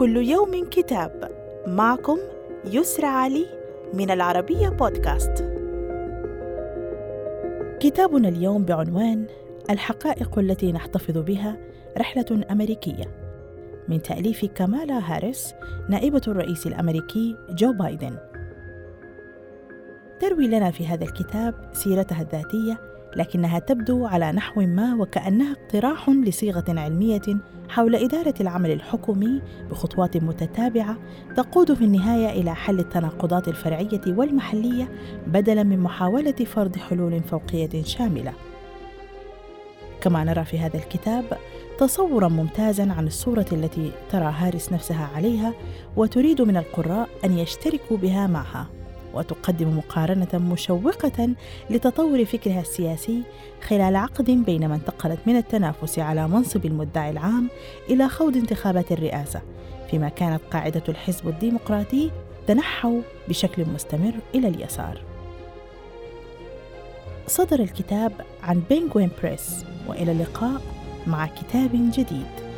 كل يوم كتاب معكم يسرى علي من العربية بودكاست. كتابنا اليوم بعنوان الحقائق التي نحتفظ بها رحلة أمريكية من تأليف كامالا هاريس نائبة الرئيس الأمريكي جو بايدن. تروي لنا في هذا الكتاب سيرتها الذاتية لكنها تبدو على نحو ما وكأنها اقتراح لصيغة علمية حول إدارة العمل الحكومي بخطوات متتابعة تقود في النهاية إلى حل التناقضات الفرعية والمحلية بدلاً من محاولة فرض حلول فوقية شاملة. كما نرى في هذا الكتاب تصورا ممتازا عن الصورة التي ترى هارس نفسها عليها وتريد من القراء أن يشتركوا بها معها وتقدم مقارنة مشوقة لتطور فكرها السياسي خلال عقد بين من انتقلت من التنافس على منصب المدعي العام إلى خوض انتخابات الرئاسة فيما كانت قاعدة الحزب الديمقراطي تنحوا بشكل مستمر إلى اليسار. صدر الكتاب عن بينغوين بريس وإلى اللقاء مع كتاب جديد.